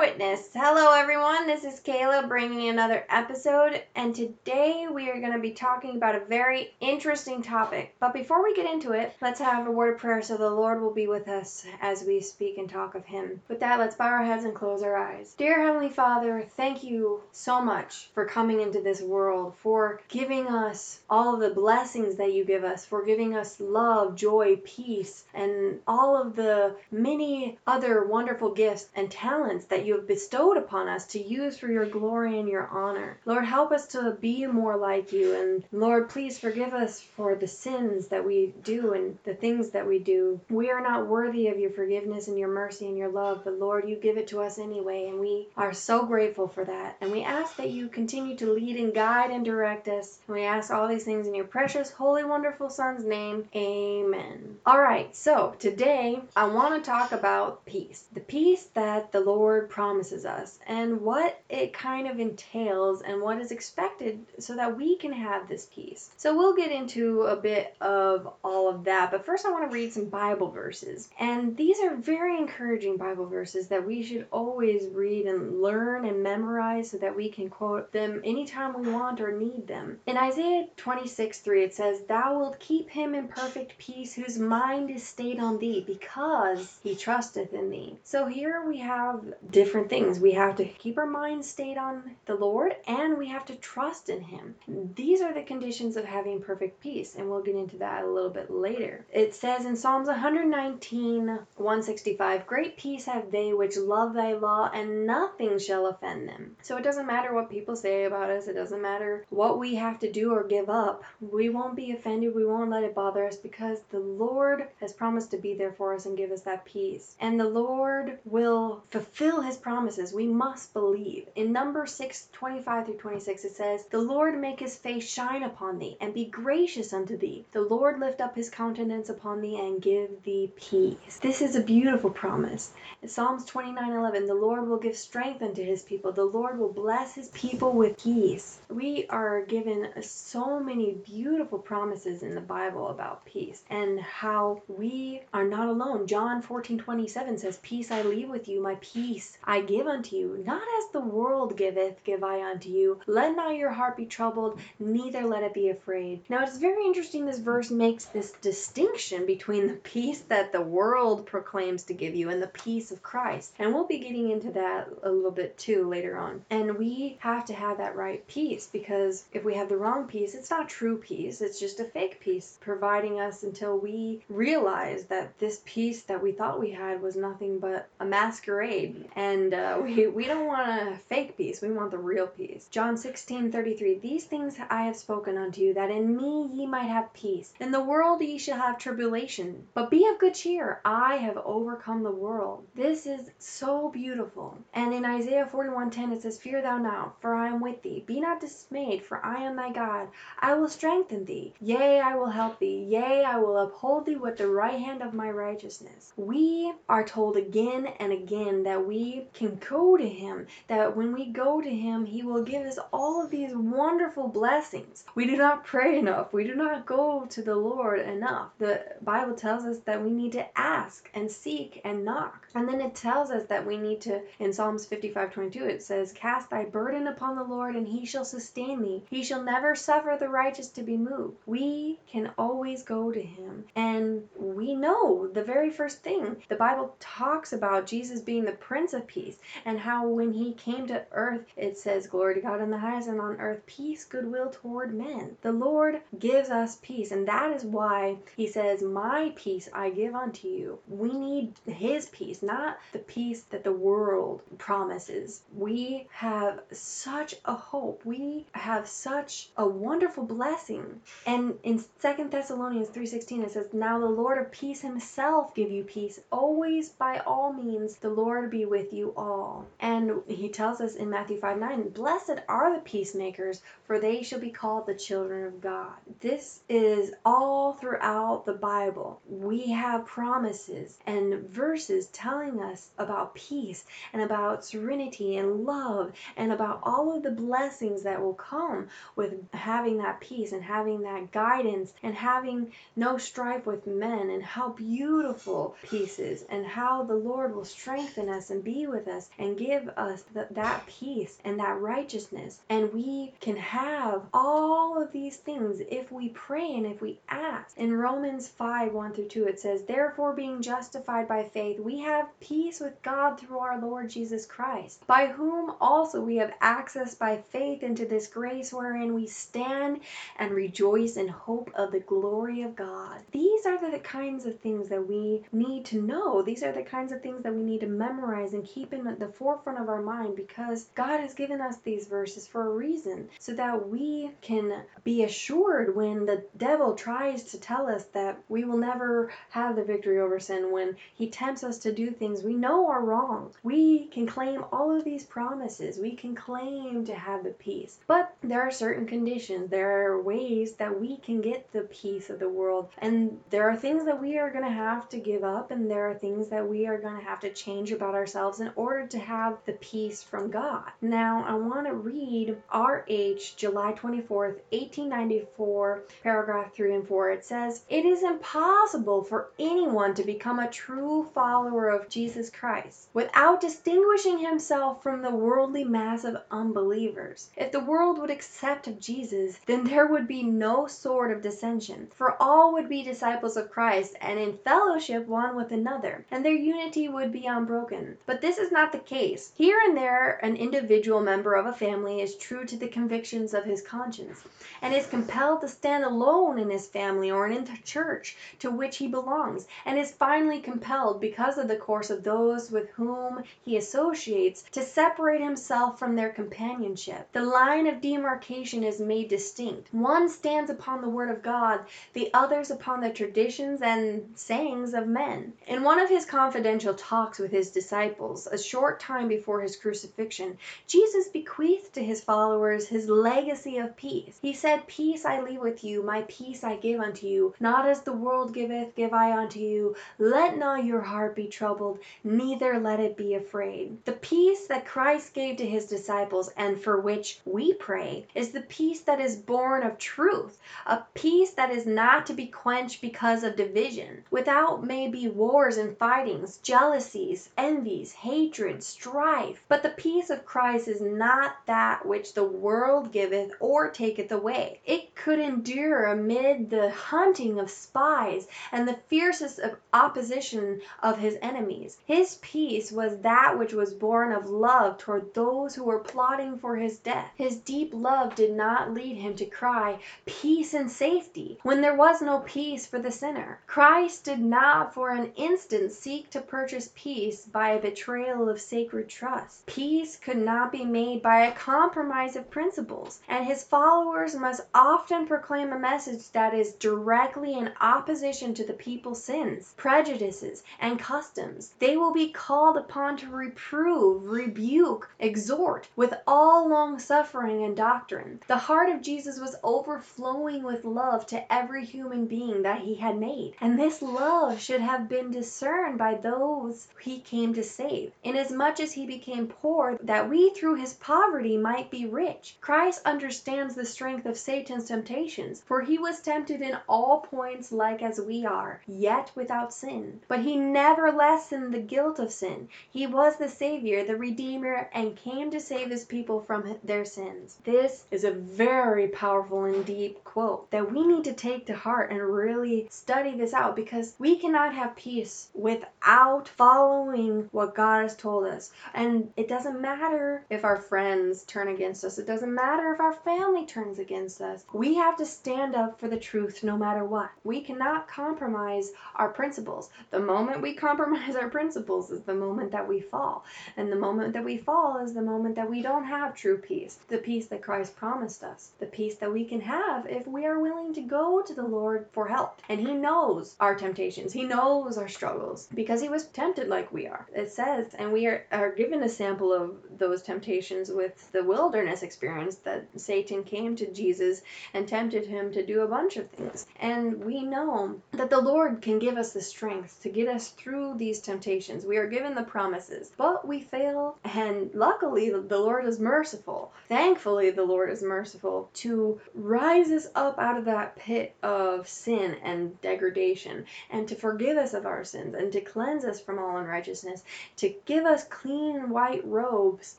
witness. Hello, everyone. This is Kayla bringing you another episode, and today we are going to be talking about a very interesting topic. But before we get into it, let's have a word of prayer so the Lord will be with us as we speak and talk of Him. With that, let's bow our heads and close our eyes. Dear Heavenly Father, thank you so much for coming into this world, for giving us all of the blessings that you give us, for giving us love, joy, peace, and all of the many other wonderful gifts and talents that you have bestowed upon us to use for your glory and your honor. Lord, help us to be more like you. And Lord, please forgive us for the sins that we do and the things that we do. We are not worthy of your forgiveness and your mercy and your love, but Lord, you give it to us anyway. And we are so grateful for that. And we ask that you continue to lead and guide and direct us. And we ask all these things in your precious, holy, wonderful Son's name. Amen. All right, so today I want to talk about peace. The peace that the Lord promises us and what it kind of entails and what is expected so that we can have this peace. So we'll get into a bit of all of that, but first I want to read some Bible verses. And these are very encouraging Bible verses that we should always read and learn and memorize so that we can quote them anytime we want or need them. In Isaiah 26 3, it says, Thou wilt keep him in perfect peace whose mind is stayed on thee because he trusteth in thee. So here we have different things. We have to keep our minds stayed on the Lord and we have to trust in Him. These are the conditions of having perfect peace, and we'll get into that a little bit later. It says in Psalms 119 165, Great peace have they which love thy law, and nothing shall offend them. So it doesn't matter what people say about us, it doesn't matter what we have to do or give up. We won't be offended, we won't let it bother us because the Lord has promised to be there for us and give us that peace. And the Lord will fulfill his promises. We must believe. In number 6, 25 through 26, it says, The Lord make his face shine upon thee, and be gracious unto thee. The Lord lift up his countenance upon thee, and give thee peace. This is a beautiful promise. In Psalms 29, 11, the Lord will give strength unto his people. The Lord will bless his people with peace. We are given so many beautiful promises in the Bible about peace and how we are not alone. John 14, 27 says, Peace I leave with you, my peace I give unto you, not as the world giveth, give I unto you. Let not your heart be troubled, neither let it be afraid. Now it's very interesting this verse makes this distinction between the peace that the world proclaims to give you and the peace of Christ. And we'll be getting into that a little bit too later on. And we have to have that right peace because if we have the wrong peace, it's not true peace, it's just a fake peace providing us until we realize that this peace that we thought we had was nothing but a masquerade and uh, we, we don't want a fake peace. We want the real peace. John 16 33. These things I have spoken unto you, that in me ye might have peace. In the world ye shall have tribulation, but be of good cheer. I have overcome the world. This is so beautiful. And in Isaiah 41 10, it says, Fear thou not, for I am with thee. Be not dismayed, for I am thy God. I will strengthen thee. Yea, I will help thee. Yea, I will uphold thee with the right hand of my righteousness. We are told again and again that we can go to Him, that when we go to Him, He will give us all of these wonderful blessings. We do not pray enough. We do not go to the Lord enough. The Bible tells us that we need to ask and seek and knock. And then it tells us that we need to, in Psalms 55 22, it says, Cast thy burden upon the Lord, and He shall sustain thee. He shall never suffer the righteous to be moved. We can always go to Him. And we know the very first thing the Bible talks about Jesus being the Prince of Peace, and how when he came to earth, it says, Glory to God in the highest, and on earth peace, goodwill toward men. The Lord gives us peace, and that is why he says, My peace I give unto you. We need his peace, not the peace that the world promises. We have such a hope. We have such a wonderful blessing. And in Second Thessalonians 3:16 it says, Now the Lord of peace himself give you peace. Always by all means the Lord be with with you all. And he tells us in Matthew 5 9, Blessed are the peacemakers, for they shall be called the children of God. This is all throughout the Bible. We have promises and verses telling us about peace and about serenity and love and about all of the blessings that will come with having that peace and having that guidance and having no strife with men and how beautiful peace is and how the Lord will strengthen us and be with us and give us th- that peace and that righteousness. And we can have all of these things if we pray and if we ask. In Romans 5 1 through 2, it says, Therefore, being justified by faith, we have peace with God through our Lord Jesus Christ, by whom also we have access by faith into this grace wherein we stand and rejoice in hope of the glory of God. These are the kinds of things that we need to know. These are the kinds of things that we need to memorize and keep in the forefront of our mind because God has given us these verses for a reason so that we can be assured when the devil tries to tell us that we will never have the victory over sin, when he tempts us to do things we know are wrong. We can claim all of these promises. We can claim to have the peace. But there are certain conditions. There are ways that we can get the peace of the world. And there are things that we are going to have to give up, and there are things that we are going to have to change about ourselves in order to have the peace from God. Now, I want to read R.H. July 24th, 1894, paragraph 3 and 4. It says, It is impossible for anyone to become a true follower of Jesus Christ without distinguishing himself from the worldly mass of unbelievers. If the world would accept of Jesus, then there would be no sort of dissension, for all would be disciples of Christ and in fellowship one with another, and their unity would be unbroken. But this is not the case. Here and there an individual member of a family is true to the convictions of his conscience, and is compelled to stand alone in his family or in the church to which he belongs, and is finally compelled, because of the course of those with whom he associates, to separate himself from their companionship. The line of demarcation is made distinct. One stands upon the word of God, the others upon the traditions and sayings of men. In one of his confidential talks with his disciples, a short time before his crucifixion, Jesus bequeathed to his followers his legacy of peace. He said, Peace I leave with you, my peace I give unto you. Not as the world giveth, give I unto you. Let not your heart be troubled, neither let it be afraid. The peace that Christ gave to his disciples and for which we pray is the peace that is born of truth, a peace that is not to be quenched because of division. Without may be wars and fightings, jealousies, envies, hatred, strife. But the peace of Christ is not that which the world giveth or taketh away. It could endure amid the hunting of spies and the fiercest opposition of his enemies. His peace was that which was born of love toward those who were plotting for his death. His deep love did not lead him to cry, Peace and safety, when there was no peace for the sinner. Christ did not for an instant seek to purchase peace by a betrayal of sacred trust. Peace could not be made by a compromise of principles, and his followers must often proclaim a message that is directly in opposition to the people's sins, prejudices, and customs. They will be called upon to reprove, rebuke, exhort, with all long suffering and doctrine. The heart of Jesus was overflowing with love to every human being that he had made, and this love should have been discerned by those he came to save, inasmuch as he became poor that we through his poverty might be rich. Christ understands the strength of Satan's temptations, for he was tempted in all points like as we are, yet without sin. But he never lessened the guilt of sin. He was the Savior, the Redeemer, and came to save his people from their sins. This is a very powerful and deep quote that we need to take to heart and really study this out because we cannot have peace without following what God has told us. And it doesn't matter if our friends turn against us, it doesn't matter if our family turns against us. We have to stand up for the truth no matter what. We cannot compromise our principles. The moment we compromise our principles is the moment that we fall. And the moment that we fall is the moment that we don't have true peace, the peace that Christ promised us, the peace that we can have if we are willing to go to the Lord for help. And He knows our temptations, He knows our struggles because He was tempted like we are. It says, and we are, are given a sample of those temptations with the wilderness experience that Satan came to Jesus and tempted him to do a bunch of things. And we know that the Lord can give us the strength to get us through these temptations. We are given the promises, but we fail, and luckily the Lord is merciful. Thankfully, the Lord is merciful to rise us up out of that pit of sin and degradation and to forgive us of our sins and to cleanse us from all unrighteousness, to give us clean white robes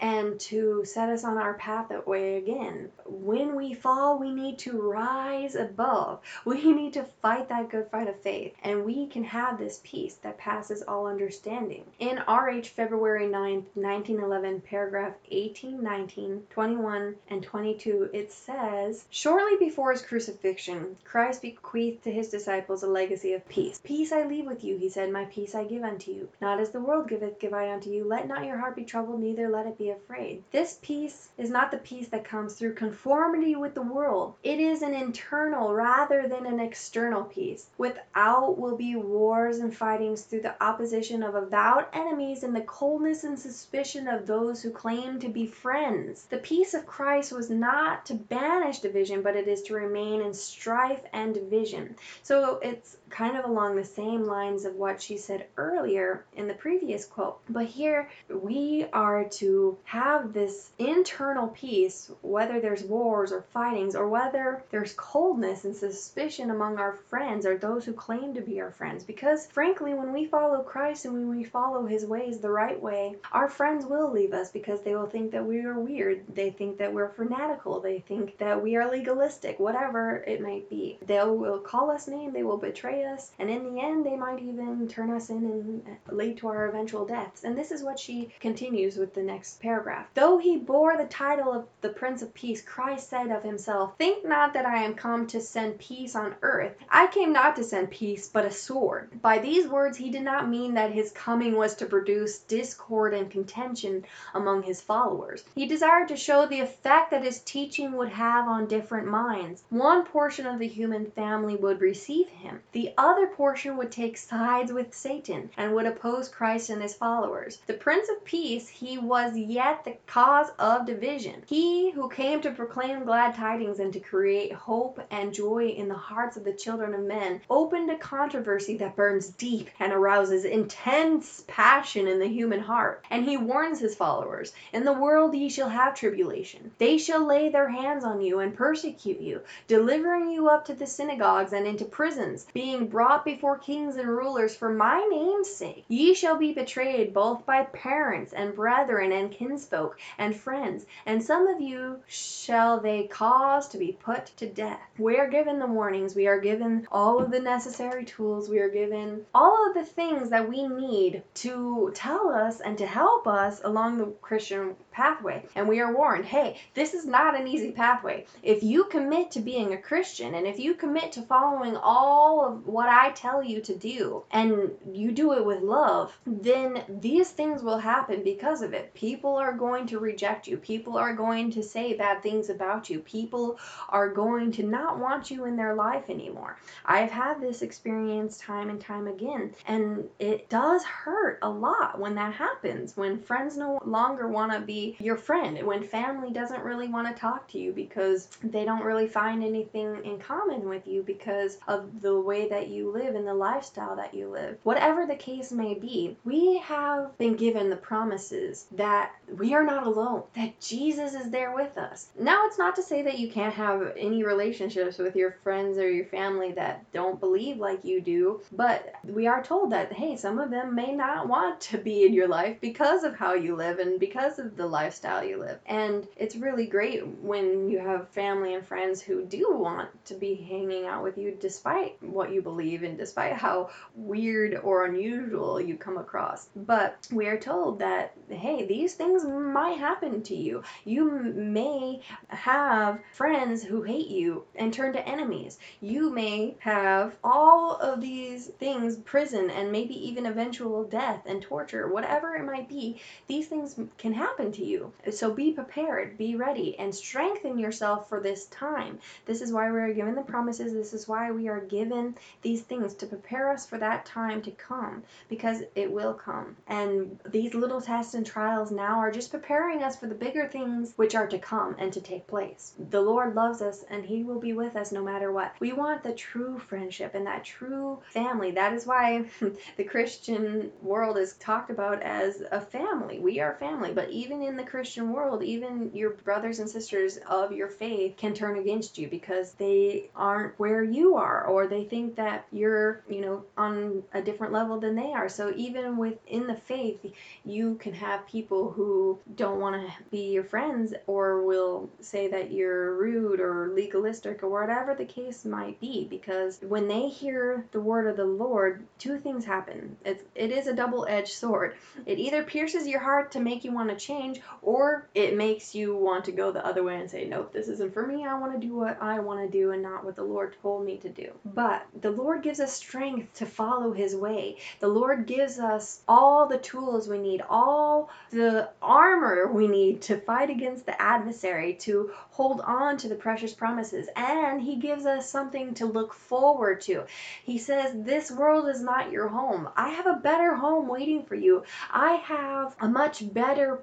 and to set us on our pathway again. When we fall, we need to rise above. We need to fight that good fight of faith, and we can have this peace that passes all understanding. In RH February 9th, 1911, paragraph 18, 19, 21, and 22, it says, Shortly before his crucifixion, Christ bequeathed to his disciples a legacy of peace. Peace I leave with you, he said, my peace I give unto you. Not as the world giveth, give I unto you. Let not your heart be troubled, neither let it be afraid. This peace is not the peace that comes through conformity with the world. It is an internal rather than an external peace. Without will be wars and fightings through the opposition of avowed enemies and the coldness and suspicion of those who claim to be friends. The peace of Christ was not to banish division, but it is to remain in strife and division. So it's kind of along the same lines of what she said earlier in the previous quote. But here we are to have this internal peace, whether there's wars or fightings, or whether there's coldness and suspicion among our friends or those who claim to be our friends. Because frankly, when we follow Christ and when we follow his ways the right way, our friends will leave us because they will think that we are weird. They think that we're fanatical. They think that we are legalistic, whatever it might be. They will call us name, they will betray us, and in the end, they might even turn us in and uh, lead to our eventual deaths. And this is what she continues with the next paragraph. Though he bore the title of the Prince of Peace, Christ said of himself, Think not that I am come to send peace on earth. I came not to send peace, but a sword. By these words he did not mean that his coming was to produce discord and contention among his followers. He desired to show the effect that his teaching would have on different minds. One portion of the human family would receive him. The other portion would take sides with Satan, and would oppose Christ and his followers. The Prince of Peace, he was yet the cause of division. He who came to proclaim glad tidings and to create hope and joy in the hearts of the children of men, opened a controversy that burns deep and arouses intense passion in the human heart. And he warns his followers, In the world ye shall have tribulation. They shall lay their hands on you and persecute you, delivering you up to the synagogues and into prisons, being brought before kings and rulers for my name's sake. Ye shall be betrayed both by parents and brethren and kinsfolk and friends, and some of you shall they cause to be put to death. We are given the warnings, we are given all of the necessary tools, we are given all of the things that we need to tell us and to help us along the Christian pathway. And we are warned, hey, this is not an easy pathway. If you commit to being a Christian and if you commit to following all of what I tell you to do and you do it with love, then these things will happen because of it. People are going to reject you. People are going to say bad things about you. People are going to not want you in their life anymore. I've had this experience time and time again, and it does hurt a lot when that happens. When friends no longer want to be your friend, when family doesn't really want to talk to you because they don't really find anything in common with you because of the way that you live and the lifestyle that you live. Whatever the case may be, we have been given the promises that we are not alone, that Jesus is there with us. Now, it's not to say that you can't have any relationships with your friends or your family that don't believe like you do, but we are told that, hey, some of them may not want to be in your life because of how you live and because of the lifestyle you live. And it's really great when you have family and friends who do want to be hanging out with you despite what you believe and despite how weird or unusual you come across. But we are told that, hey, these things might happen to you. You may have friends who hate you and turn to enemies. You may have all of these things, prison and maybe even eventual death and torture, whatever it might be, these things can happen to you. So be prepared, be ready, and strengthen yourself for this time. This is why we are given the promises. This is why we are given these things to prepare us for that time to come because it will come. And these little tests and trials now are just preparing us for the bigger things which are to come and to take place. The Lord loves us and He will be with us no matter what. We want the true friendship and that true family. That is why the Christian world is talked about as a family. We are family. But even in the Christian world, even your brothers and sisters of your faith can turn against you because they aren't where you are or they think that you're, you know, on a different level than they are. So even within the faith, you can have people who don't want to be your friends or will say that you're rude or legalistic or whatever the case might be because when they hear the word of the Lord, two things happen. It's, it is a double-edged sword. It either pierces your heart to make you want to change or it makes you want to go the other way and say, nope, this isn't for me. I want to do what I want to do and not what the Lord told me to do. Hmm. But the Lord gives us strength to follow his way. The Lord gives us all the tools we need, all the armor we need to fight against the adversary, to hold on to the precious promises. And he gives us something to look forward to. He says, This world is not your home. I have a better home waiting for you. I have a much better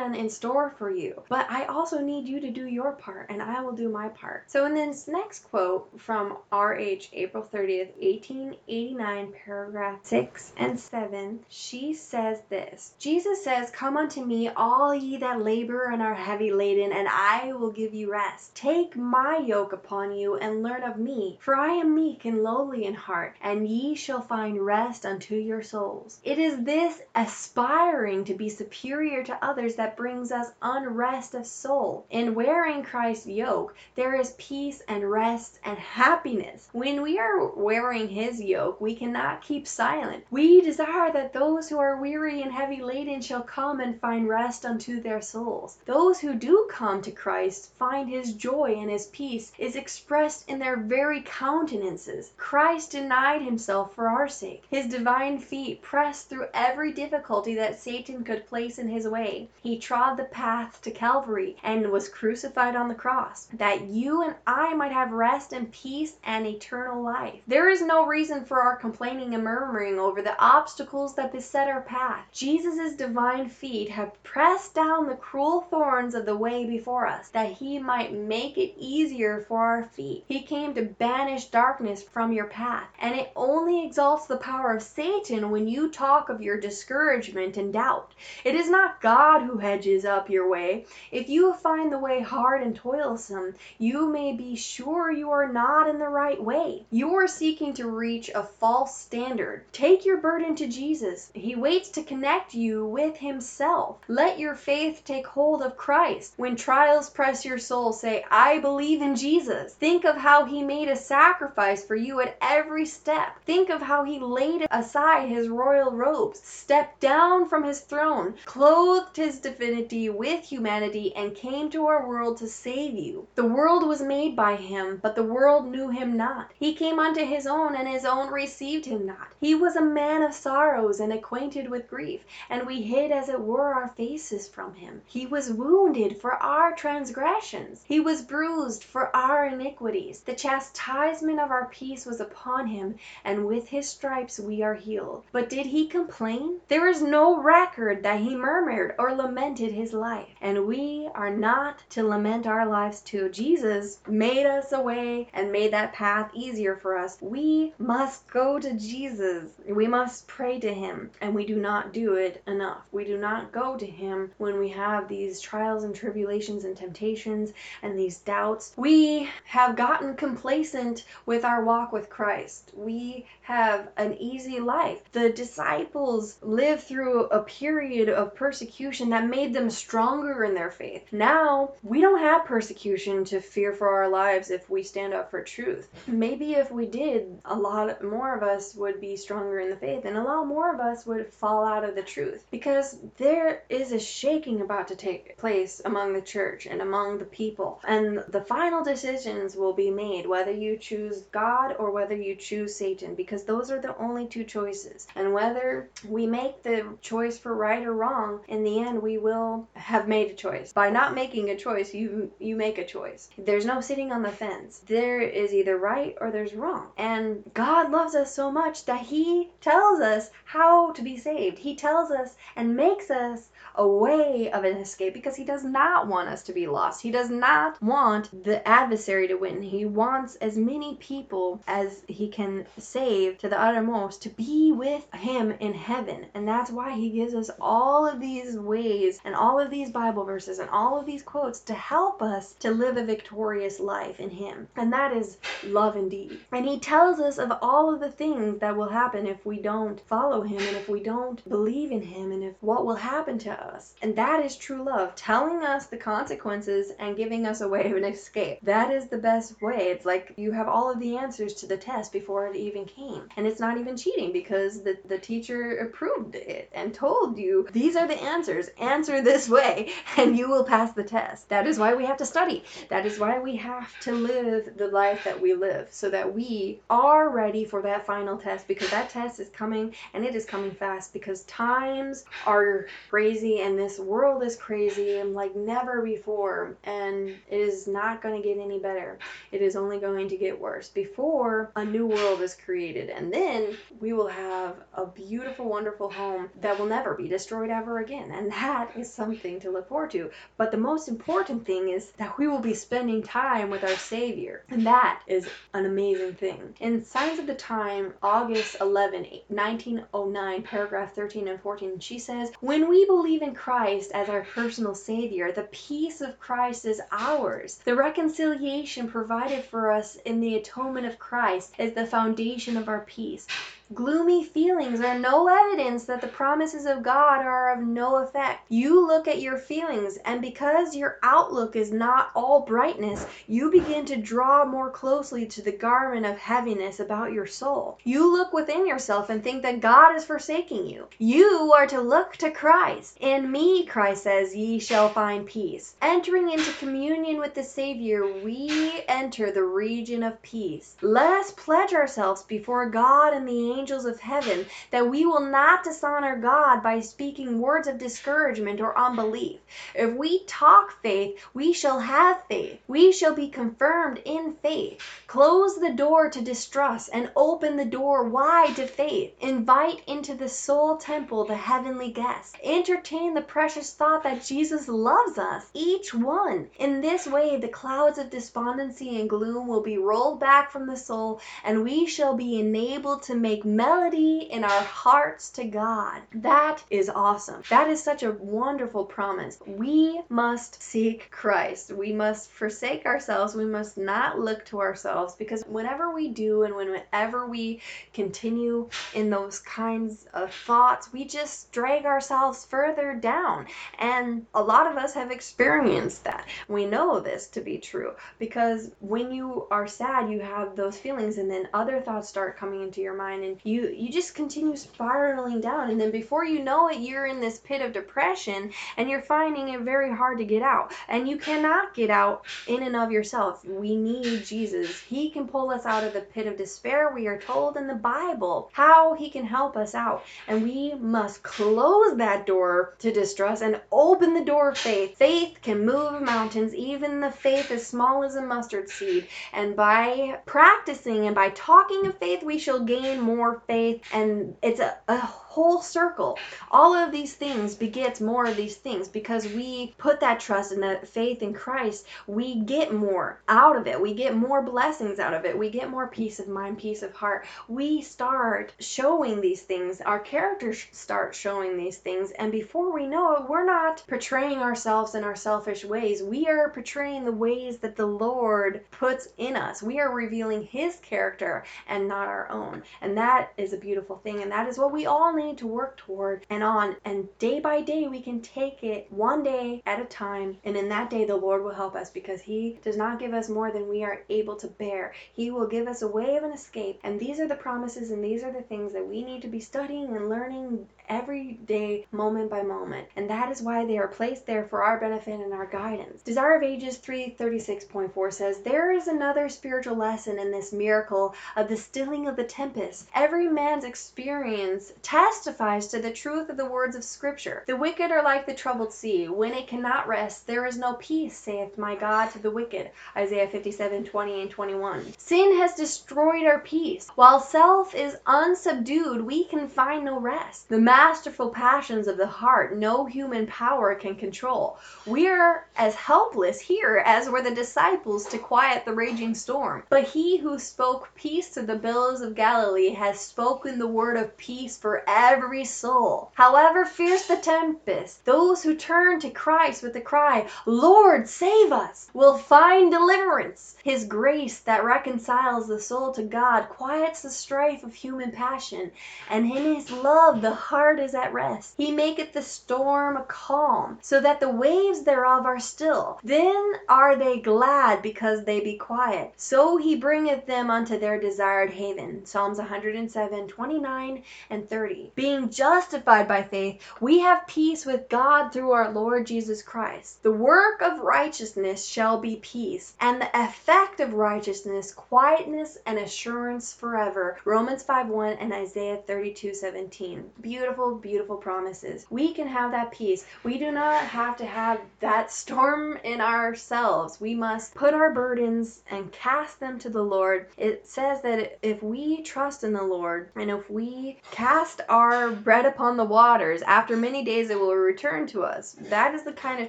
plan in store for you. But I also need you to do your part, and I will do my part. So in this next quote from R.H. April 30th, 1889, paragraph 6 and 7, she says this Jesus says, Come unto me, all ye that labor and are heavy laden, and I will give you rest. Take my yoke upon you, and learn of me, for I am meek and lowly in heart, and ye shall find rest unto your souls. It is this aspiring to be superior to others that brings us unrest of soul. In wearing Christ's yoke, there is peace and rest and happiness. When we are wearing his yoke, we cannot keep silent. We desire that those who are weary and heavy laden shall come and find rest unto their souls. Those who do come to Christ find his joy and his peace is expressed in their very countenances. Christ denied himself for our sake. His divine feet pressed through every difficulty that Satan could place in his way. He trod the path to Calvary and was crucified on the cross, that you and I might have rest and peace and eternal life. There is no reason for our complaining and murmuring over the obstacles that beset our path. Jesus' divine feet have pressed down the cruel thorns of the way before us, that he might make it easier for our feet. He came to banish darkness from your path, and it only exalts the power of Satan when you talk of your discouragement and doubt. It is not God who hedges up your way. If you find the way hard and toilsome, you may be sure you are not in the right way. You are seeking to reach a false standard. Take your burden to Jesus. He waits to connect you with himself. Let your faith take hold of Christ. When trials press your soul, say, I believe in Jesus. Think of how he made a sacrifice for you at every step. Think of how he laid aside his royal robes, stepped down from his throne, clothed his divinity with humanity, and came to our world to save you. The world was made by him, but the world knew him not. He came unto his own, and his own received him not. He was a man of sorrows and acquainted with grief, and we hid as it were our faces from him. He was wounded for our transgressions, he was bruised for our iniquities. The chastisement of our peace was upon him, and with his stripes we are healed. But did he complain? There is no record that he murmured or lamented his life, and we are not to lament our lives too. Jesus made us a way and made that path easier for us. We must go to Jesus. We must pray to him, and we do not do it enough. We do not go to him when we have these trials and tribulations and temptations and these doubts. We have gotten complacent with our walk with Christ. We have an easy life. The disciples lived through a period of persecution that made them stronger in their faith. Now, we don't have persecution to fear for our lives if we stand up for truth. Maybe if we did, a lot more of us would be stronger in the faith and a lot more of us would fall out of the truth because there is a shaking about to take place among the church and among the people. And the final decisions will be made whether you choose God or whether you choose Satan because those are the only two choices. And whether we make the choice for right or wrong, in the end we will have made a choice. By not making a choice, you you make a choice. There's no sitting on the fence. There is either right or there's wrong. And God loves us so much that he tells us how to be saved. He tells us and makes us a way of an escape because he does not want us to be lost. He does not want the adversary to win. He wants as many people as he can save to the uttermost to be with him in heaven. And that's why he gives us all of these ways and all of these Bible verses and all of these quotes to help us to live a victorious life in him. And that is love indeed. And he tells us of all of the things that will happen if we don't follow him and if we don't believe in him and if what will happen to us. And that is true love, telling us the consequences and giving us a way of an escape. That is the best way. It's like you have all of the answers to the test before it even came. And it's not even cheating because the, the teacher approved it and told you these are the answers. Answer this way and you will pass the test. That is why we have to study. That is why we have to live the life that we live so that we are ready for that final test because that test is coming and it is coming fast because times are crazy and this world is crazy and like never before and it is not going to get any better. It is only going to get worse before a new world is created and then we will have a beautiful wonderful home that will never be destroyed ever again and that is something to look forward to. But the most important thing is that we will be spending time with our Savior and that is an amazing thing. In Signs of the Time, August 11, 1909, paragraph 13 and 14, she says, When we believe in Christ as our personal Savior, the peace of Christ is ours. The reconciliation provided for us in the atonement of Christ is the foundation of our peace. Gloomy feelings are no evidence that the promises of God are of no effect. You look at your feelings, and because your outlook is not all brightness, you begin to draw more closely to the garment of heaviness about your soul. You look within yourself and think that God is forsaking you. You are to look to Christ. In me, Christ says, ye shall find peace. Entering into communion with the Savior, we enter the region of peace. Let us pledge ourselves before God and the angels of heaven that we will not dishonor God by speaking words of discouragement or unbelief. If we talk faith, we shall have faith. We shall be confirmed in faith. Close the door to distrust and open the door wide to faith. Invite into the soul temple the heavenly guest. Entertain the precious thought that Jesus loves us, each one. In this way, the clouds of despondency and gloom will be rolled back from the soul, and we shall be enabled to make melody in our hearts to God. That is awesome. That is such a wonderful promise. We must seek Christ. We must forsake ourselves. We must not look to ourselves because whenever we do and whenever we continue in those kinds of thoughts, we just drag ourselves further down. And a lot of us have experienced that. We know this to be true because when you are sad, you have those feelings and then other thoughts start coming into your mind and you you just continue spiraling down. And then before you know it you're in this pit of depression and you're finding it very hard to get out. And you cannot get out in and of yourself. We need jesus. He can pull us out of the pit of despair we are told in the bible. How he can help us out. And we must close that door to distress and open the door of faith. Faith can move mountains even the faith as small as a mustard seed. And by practicing and by talking of faith we shall gain more faith and it's a, a whole circle. All of these things begets more of these things. Because we put that trust and that faith in christ we get more out of it. We get more blessings out of it. We get more peace of mind peace of heart. We start showing these things. Our characters start showing these things. And before we know it we're not portraying ourselves in our selfish ways. We are portraying the ways that the lord puts in us. We are revealing his character and not our own. And that is a beautiful thing. And that is what we all need to work toward and on and day by day we can take it one day at a time and in that day the lord will help us because he does not give us more than we are able to bear he will give us a way of an escape and these are the promises and these are the things that we need to be studying and learning every day, moment by moment. And that is why they are placed there for our benefit and our guidance. Desire of Ages 336.4 says, There is another spiritual lesson in this miracle of the stilling of the tempest. Every man's experience tests testifies to the truth of the words of Scripture. The wicked are like the troubled sea, when it cannot rest, there is no peace, saith my God to the wicked. Isaiah 57, 20 and 21. Sin has destroyed our peace. While self is unsubdued, we can find no rest. The masterful passions of the heart no human power can control. We are as helpless here as were the disciples to quiet the raging storm. But he who spoke peace to the billows of Galilee has spoken the word of peace for every soul. However fierce the tempest, those who turn to Christ with the cry, Lord, save us, will find deliverance. His grace that reconciles the soul to God quiets the strife of human passion, and in his love the heart is at rest. He maketh the storm calm, so that the waves thereof are still. Then are they glad because they be quiet. So he bringeth them unto their desired haven. Psalms 107, 29 and 30. Being justified by faith, we have peace with God through our Lord Jesus Christ. The work of righteousness shall be peace, and the effect of righteousness quietness and assurance forever. Romans 5, 1 and Isaiah 32, 17. Beautiful, beautiful promises. We can have that peace. We do not have to have that storm in ourselves. We must put our burdens and cast them to the Lord. It says that if we trust in the Lord and if we cast our bread upon the waters, after many days it will return to us. That is the kind of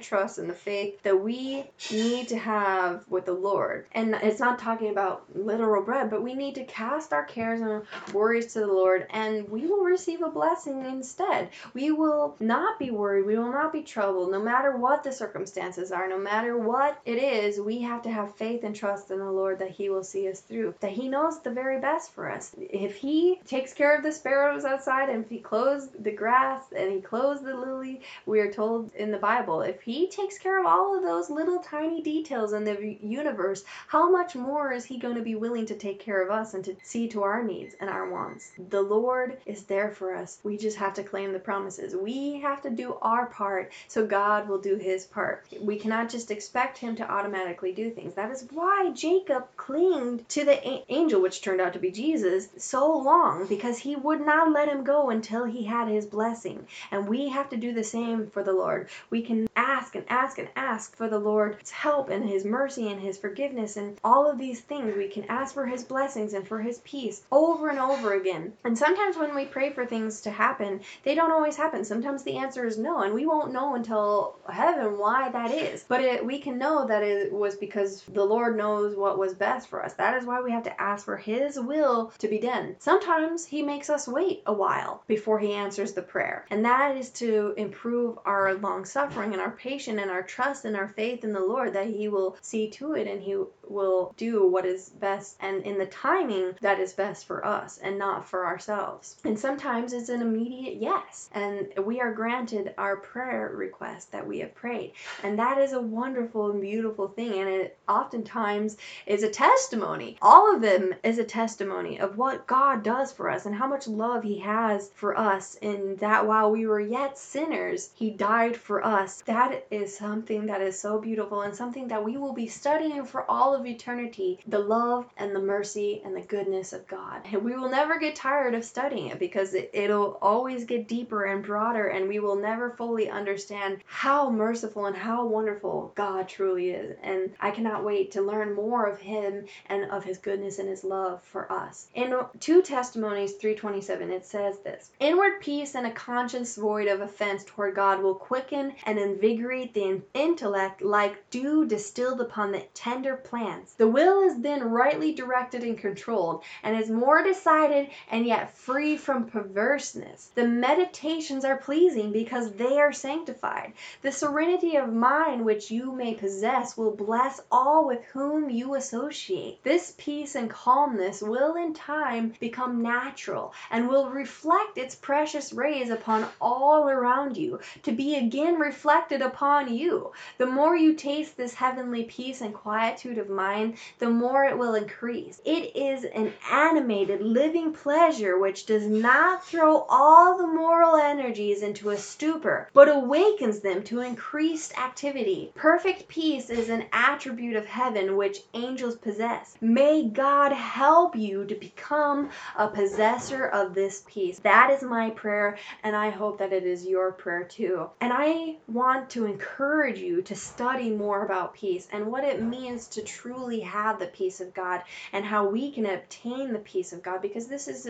trust and the faith that we need to have with the Lord. And it's not talking about literal bread, but we need to cast our cares and worries to the Lord and we will receive a blessing instead. We will not be worried. We will not be troubled no matter what the circumstances are, no matter what it is. We have to have faith and trust in the Lord that He will see us through, that He knows the very best for us. If He takes care of the sparrows outside and if He clothes the grass and He clothes the lily, we are told in the Bible, if He takes care of all of those little tiny details in the universe, how much more is He going to be willing to take care of us and to see to our needs and our wants? The Lord is there for us. We just have to claim the promises. We have to do our part so God will do His part. We cannot just expect Him to automatically do things. That is why Jacob clinged to the angel, which turned out to be Jesus, so long because he would not let him go until he had his blessing. And we have to do the same for the Lord. We can ask and ask and ask for the Lord's help and His mercy and His forgiveness and all of these things. We can ask for His blessings and for His peace over and over again. And sometimes when we pray for things to happen, they don't always happen. Sometimes the answer is no, and we won't know until heaven why that is. But it, we can know that it was because the Lord knows what was best for us. That is why we have to ask for His will to be done. Sometimes He makes us wait a while before He answers the prayer, and that is to improve our long suffering and our patience and our trust and our faith in the Lord that He will see to it and He will do what is best and in the timing that is best for us and not for ourselves. And sometimes it's an immediate yes, and we are granted our prayer request that we have prayed. And that is a wonderful and beautiful thing, and it oftentimes is a testimony. All of them is a testimony of what God does for us and how much love He has for us, in that while we were yet sinners, He died for us. That is something that is so beautiful and something that we will be studying for all of eternity the love and the mercy and the goodness of God. And we will never get tired of studying it because it, it'll always get deeper and broader, and we will never fully understand how merciful and how wonderful God truly is. And I cannot wait to learn more of Him and of His goodness and His love for us. In 2 Testimonies 3:27, it says this: Inward peace and a conscience void of offense toward God will quicken and invigorate the intellect like dew distilled upon the tender plants. The will is then rightly directed and controlled, and is more decided and yet free from perverseness. The meditations are pleasing because they are sanctified. The serenity of mind which you may possess will bless all with whom you associate. This peace and calmness will in time become natural and will reflect its precious rays upon all around you, to be again reflected upon you. The more you taste this heavenly peace and quietude of mind, the more it will increase. It is an animated, living pleasure which does not throw all the moral energies into a stupor, but awakens them to increased activity. Perfect peace is an attribute of heaven which angels possess. May God help you to become a possessor of this peace. That is my prayer, and I hope that it is your prayer too. And I want to encourage you to study more about peace and what it means to truly have the peace of God and how we can obtain the peace of God because this is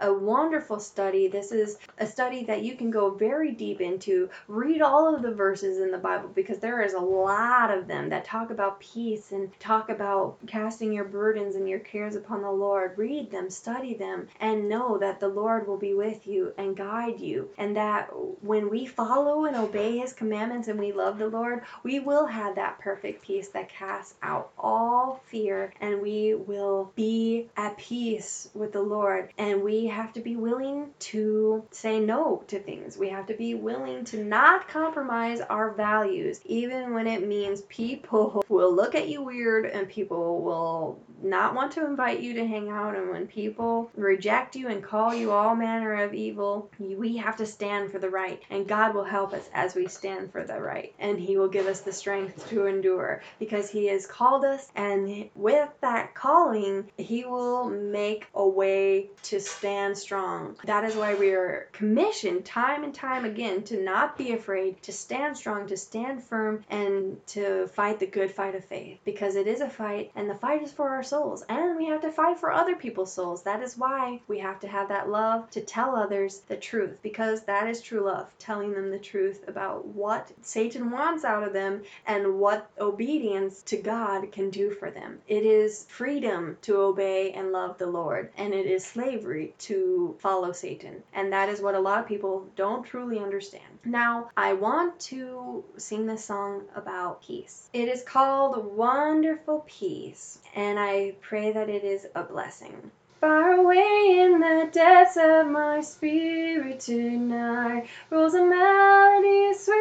a, wonderful study. This is a study that you can go very deep into. Read all of the verses in the Bible because there is a lot of them that talk about peace and talk about casting your burdens and your cares upon the Lord. Read them, study them, and know that the Lord will be with you and guide you. And that when we follow and obey His commandments and we love the Lord, we will have that perfect peace that casts out all fear and we will be at peace with the Lord. And we have to be willing to say no to things. We have to be willing to not compromise our values, even when it means people will look at you weird and people will not want to invite you to hang out. And when people reject you and call you all manner of evil, we have to stand for the right. And God will help us as we stand for the right. And He will give us the strength to endure because He has called us. And with that calling, He will make a way to stand strong. That is why we are commissioned time and time again to not be afraid, to stand strong, to stand firm, and to fight the good fight of faith. Because it is a fight, and the fight is for our souls. And we have to fight for other people's souls. That is why we have to have that love to tell others the truth. Because that is true love, telling them the truth about what Satan wants out of them and what obedience to God can do for them. It is freedom to obey and love the Lord, and it is slavery to follow Satan. And that is what a lot of people don't truly understand. Now, I want to sing this song about peace. It is called Wonderful Peace, and I pray that it is a blessing. Far away in the depths of my spirit tonight rolls a melody sweeter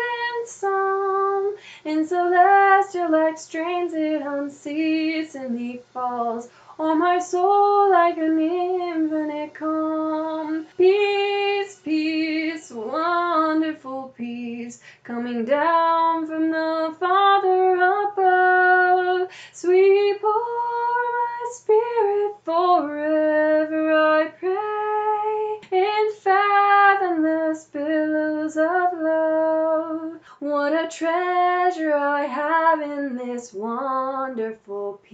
than song. In celestial like strains it unceasingly falls on my soul like an infinite calm. Peace, peace, wonderful peace, coming down from the Father above. Sweep over my spirit forever, I pray, in fathomless billows of love. What a treasure I have in this wonderful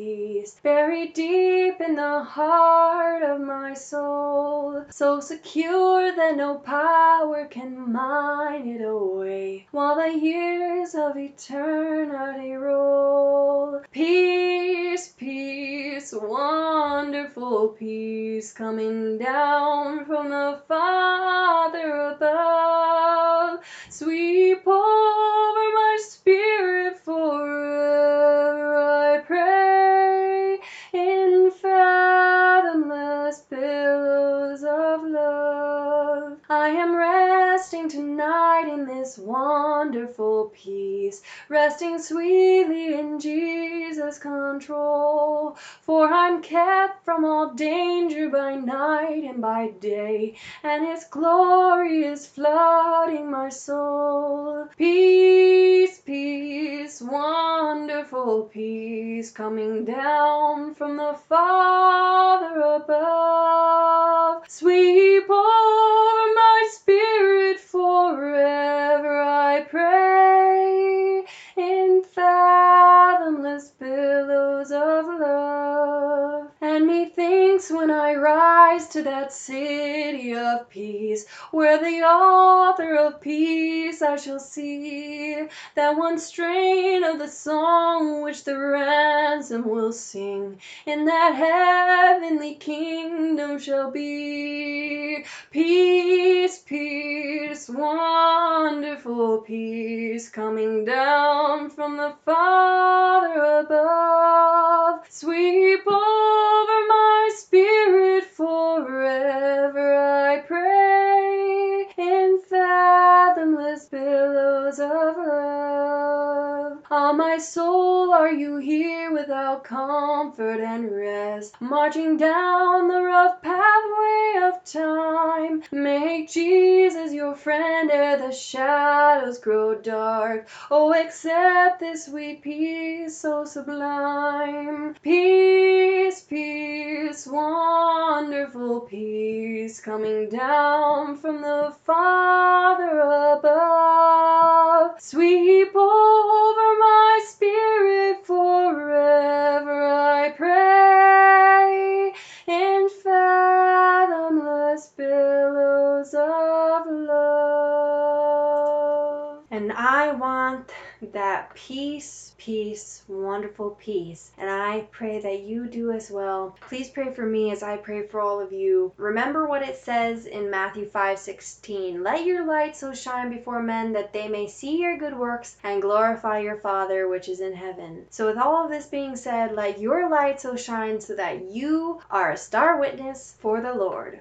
peace, buried deep in the heart of my soul, so secure that no power can mine it away, while the years of eternity roll. Peace, peace, wonderful peace, coming down from the Father above. Sweep wonderful peace, resting sweetly in Jesus' control. For I'm kept from all danger by night and by day, and His glory is flooding my soul. Peace, peace, wonderful peace, coming down from the Father above. Shall see, that one strain of the song which the ransom will sing in that heavenly kingdom shall be. Peace, peace, wonderful peace, coming down from the Father above. Sweep of love. Ah, my soul, are you here without comfort and rest? Marching down the rough pathway of time. Make Jesus your friend ere the shadows grow dark. Oh, accept this sweet peace so sublime. Peace, peace, wonderful peace coming down from the Father above. Sweep over my spirit forever, I pray, in fathomless billows of love. And I want that peace, peace, wonderful peace. And I pray that you do as well. Please pray for me as I pray for all of you. Remember what it says in Matthew 5:16. Let your light so shine before men that they may see your good works and glorify your Father which is in heaven. So with all of this being said, let your light so shine so that you are a star witness for the Lord.